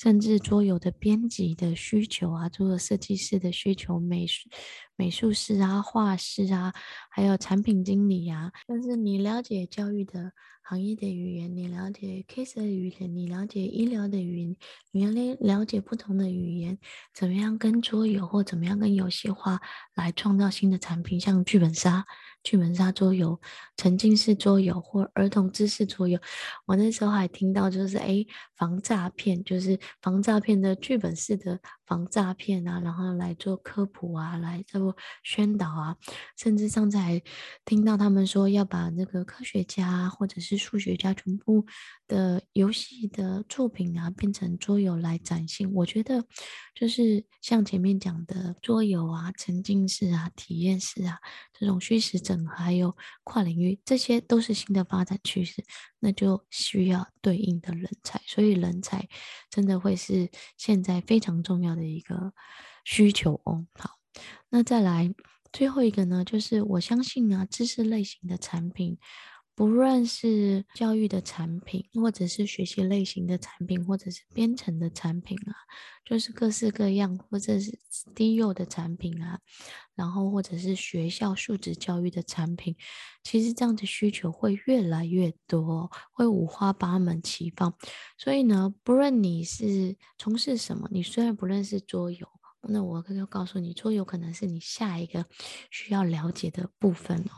A: 甚至桌游的编辑的需求啊，桌游设计师的需求，美术美术师啊，画师啊，还有产品经理啊，但是你了解教育的。行业的语言，你了解 case 的语言，你了解医疗的语言，你要了了解不同的语言，怎么样跟桌游或怎么样跟游戏化来创造新的产品，像剧本杀。剧本杀桌游、沉浸式桌游或儿童知识桌游，我那时候还听到就是诶，防诈骗，就是防诈骗的剧本式的防诈骗啊，然后来做科普啊，来做宣导啊，甚至上次还听到他们说要把那个科学家或者是数学家全部的游戏的作品啊变成桌游来展现。我觉得就是像前面讲的桌游啊、沉浸式啊、体验式啊这种虚实。还有跨领域，这些都是新的发展趋势，那就需要对应的人才，所以人才真的会是现在非常重要的一个需求哦。好，那再来最后一个呢，就是我相信啊，知识类型的产品。不论是教育的产品，或者是学习类型的产品，或者是编程的产品啊，就是各式各样，或者是低幼的产品啊，然后或者是学校素质教育的产品，其实这样的需求会越来越多，会五花八门齐放。所以呢，不论你是从事什么，你虽然不认识桌游。那我可以告诉你，桌游可能是你下一个需要了解的部分哦。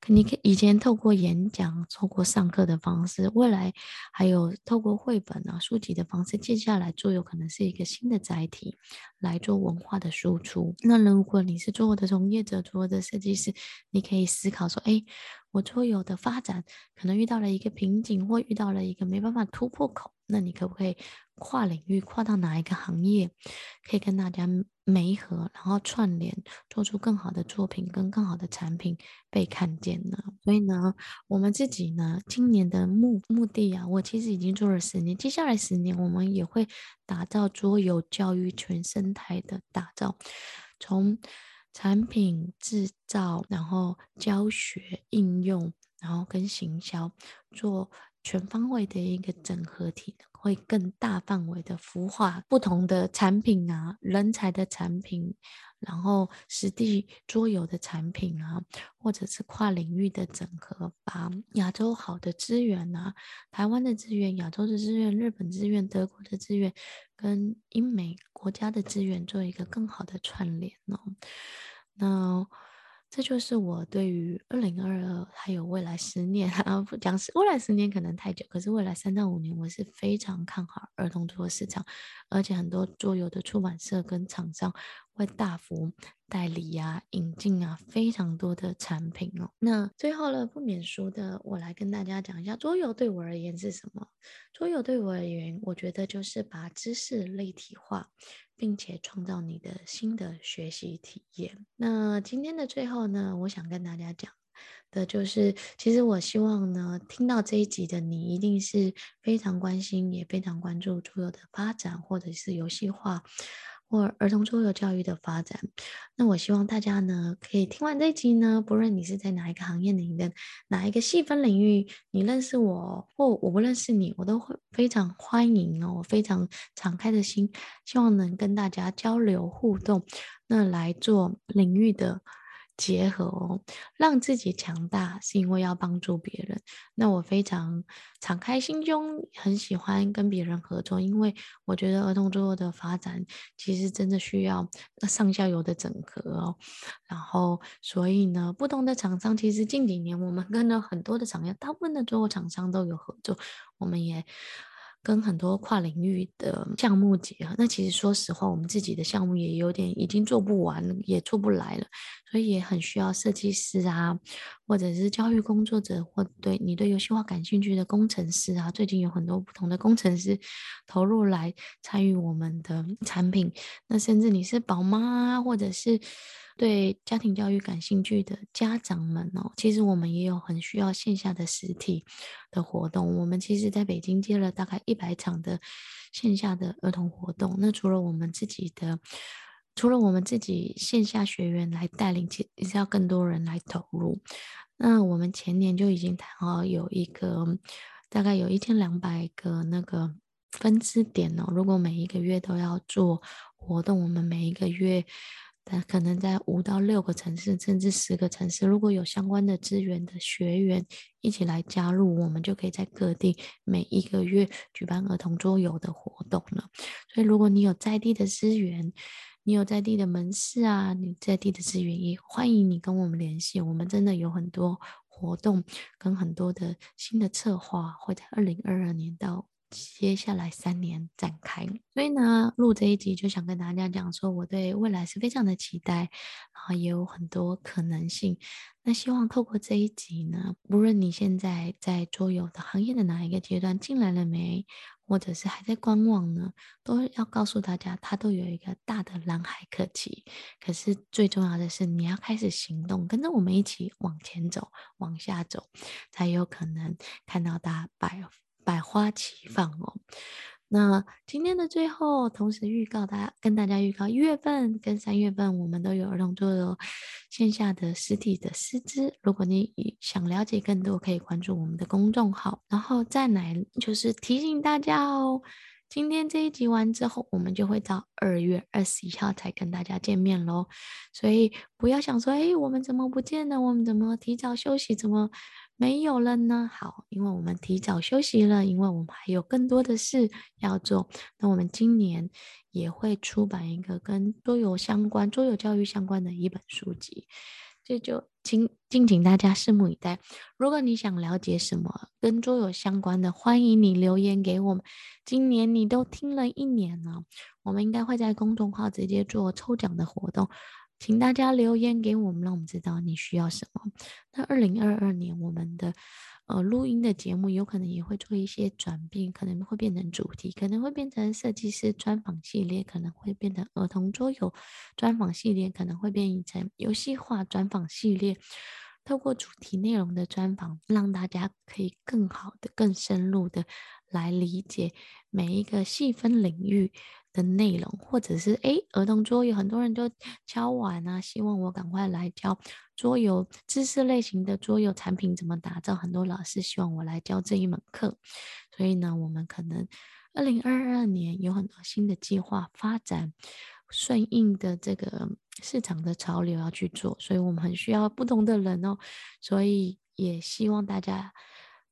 A: 可你可以以前透过演讲、透过上课的方式，未来还有透过绘本啊、书籍的方式，接下来桌游可能是一个新的载体来做文化的输出。那如果你是桌游的从业者、桌游的设计师，你可以思考说：哎，我桌游的发展可能遇到了一个瓶颈，或遇到了一个没办法突破口。那你可不可以跨领域，跨到哪一个行业，可以跟大家媒合，然后串联，做出更好的作品跟更好的产品被看见呢？所以呢，我们自己呢，今年的目目的啊，我其实已经做了十年，接下来十年我们也会打造桌游教育全生态的打造，从产品制造，然后教学应用，然后跟行销做。全方位的一个整合体，会更大范围的孵化不同的产品啊，人才的产品，然后实地桌游的产品啊，或者是跨领域的整合，把亚洲好的资源啊，台湾的资源、亚洲的资源、日本资源、德国的资源，跟英美国家的资源做一个更好的串联哦。那。这就是我对于二零二二还有未来十年 啊，不讲是未来十年可能太久，可是未来三到五年，我是非常看好儿童桌市场，而且很多桌游的出版社跟厂商会大幅代理啊、引进啊非常多的产品哦。那最后了，不免说的，我来跟大家讲一下桌游对我而言是什么？桌游对我而言，我觉得就是把知识立体化。并且创造你的新的学习体验。那今天的最后呢，我想跟大家讲的就是，其实我希望呢，听到这一集的你，一定是非常关心，也非常关注桌游的发展，或者是游戏化。或儿童桌游教育的发展，那我希望大家呢，可以听完这一集呢，不论你是在哪一个行业里的哪一个细分领域，你认识我或我不认识你，我都会非常欢迎哦，我非常敞开的心，希望能跟大家交流互动，那来做领域的。结合哦，让自己强大，是因为要帮助别人。那我非常敞开心胸，很喜欢跟别人合作，因为我觉得儿童桌游的发展其实真的需要上下游的整合哦。然后，所以呢，不同的厂商其实近几年我们跟了很多的厂商，大部分的桌游厂商都有合作，我们也。跟很多跨领域的项目结合，那其实说实话，我们自己的项目也有点已经做不完，也做不来了，所以也很需要设计师啊，或者是教育工作者，或对你对游戏化感兴趣的工程师啊，最近有很多不同的工程师投入来参与我们的产品，那甚至你是宝妈，或者是。对家庭教育感兴趣的家长们哦，其实我们也有很需要线下的实体的活动。我们其实在北京接了大概一百场的线下的儿童活动。那除了我们自己的，除了我们自己线下学员来带领，其实要更多人来投入。那我们前年就已经谈好有一个，大概有一千两百个那个分支点哦。如果每一个月都要做活动，我们每一个月。但可能在五到六个城市，甚至十个城市，如果有相关的资源的学员一起来加入，我们就可以在各地每一个月举办儿童桌游的活动了。所以，如果你有在地的资源，你有在地的门市啊，你在地的资源，也欢迎你跟我们联系。我们真的有很多活动跟很多的新的策划，会在二零二二年到。接下来三年展开，所以呢，录这一集就想跟大家讲说，我对未来是非常的期待，然后也有很多可能性。那希望透过这一集呢，无论你现在在桌游的行业的哪一个阶段进来了没，或者是还在观望呢，都要告诉大家，它都有一个大的蓝海可期。可是最重要的是，你要开始行动，跟着我们一起往前走，往下走，才有可能看到大白。百花齐放哦。那今天的最后，同时预告大家，跟大家预告一月份跟三月份，我们都有儿童桌游线下的实体的师资。如果你想了解更多，可以关注我们的公众号。然后再来就是提醒大家哦，今天这一集完之后，我们就会到二月二十一号才跟大家见面喽。所以不要想说，哎，我们怎么不见了？我们怎么提早休息？怎么？没有了呢，好，因为我们提早休息了，因为我们还有更多的事要做。那我们今年也会出版一个跟桌游相关、桌游教育相关的一本书籍，这就请敬请大家拭目以待。如果你想了解什么跟桌游相关的，欢迎你留言给我们。今年你都听了一年了，我们应该会在公众号直接做抽奖的活动。请大家留言给我们，让我们知道你需要什么。那二零二二年，我们的呃录音的节目有可能也会做一些转变，可能会变成主题，可能会变成设计师专访系列，可能会变成儿童桌游专访系列，可能会变成游戏化专访系列。透过主题内容的专访，让大家可以更好的、更深入的来理解每一个细分领域的内容，或者是诶，儿童桌游，很多人都敲碗啊，希望我赶快来教桌游知识类型的桌游产品怎么打造，很多老师希望我来教这一门课，所以呢，我们可能二零二二年有很多新的计划发展。顺应的这个市场的潮流要去做，所以我们很需要不同的人哦。所以也希望大家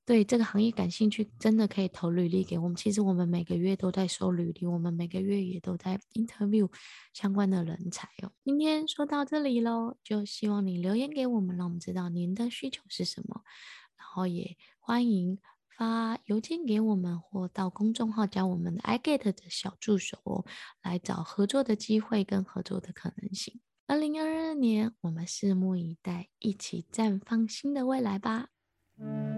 A: 对这个行业感兴趣，真的可以投履历给我们。其实我们每个月都在收履历，我们每个月也都在 interview 相关的人才哦。今天说到这里喽，就希望你留言给我们，让我们知道您的需求是什么，然后也欢迎。发邮件给我们，或到公众号加我们的 iGet 的小助手哦，来找合作的机会跟合作的可能性。二零二二年，我们拭目以待，一起绽放新的未来吧。Müzik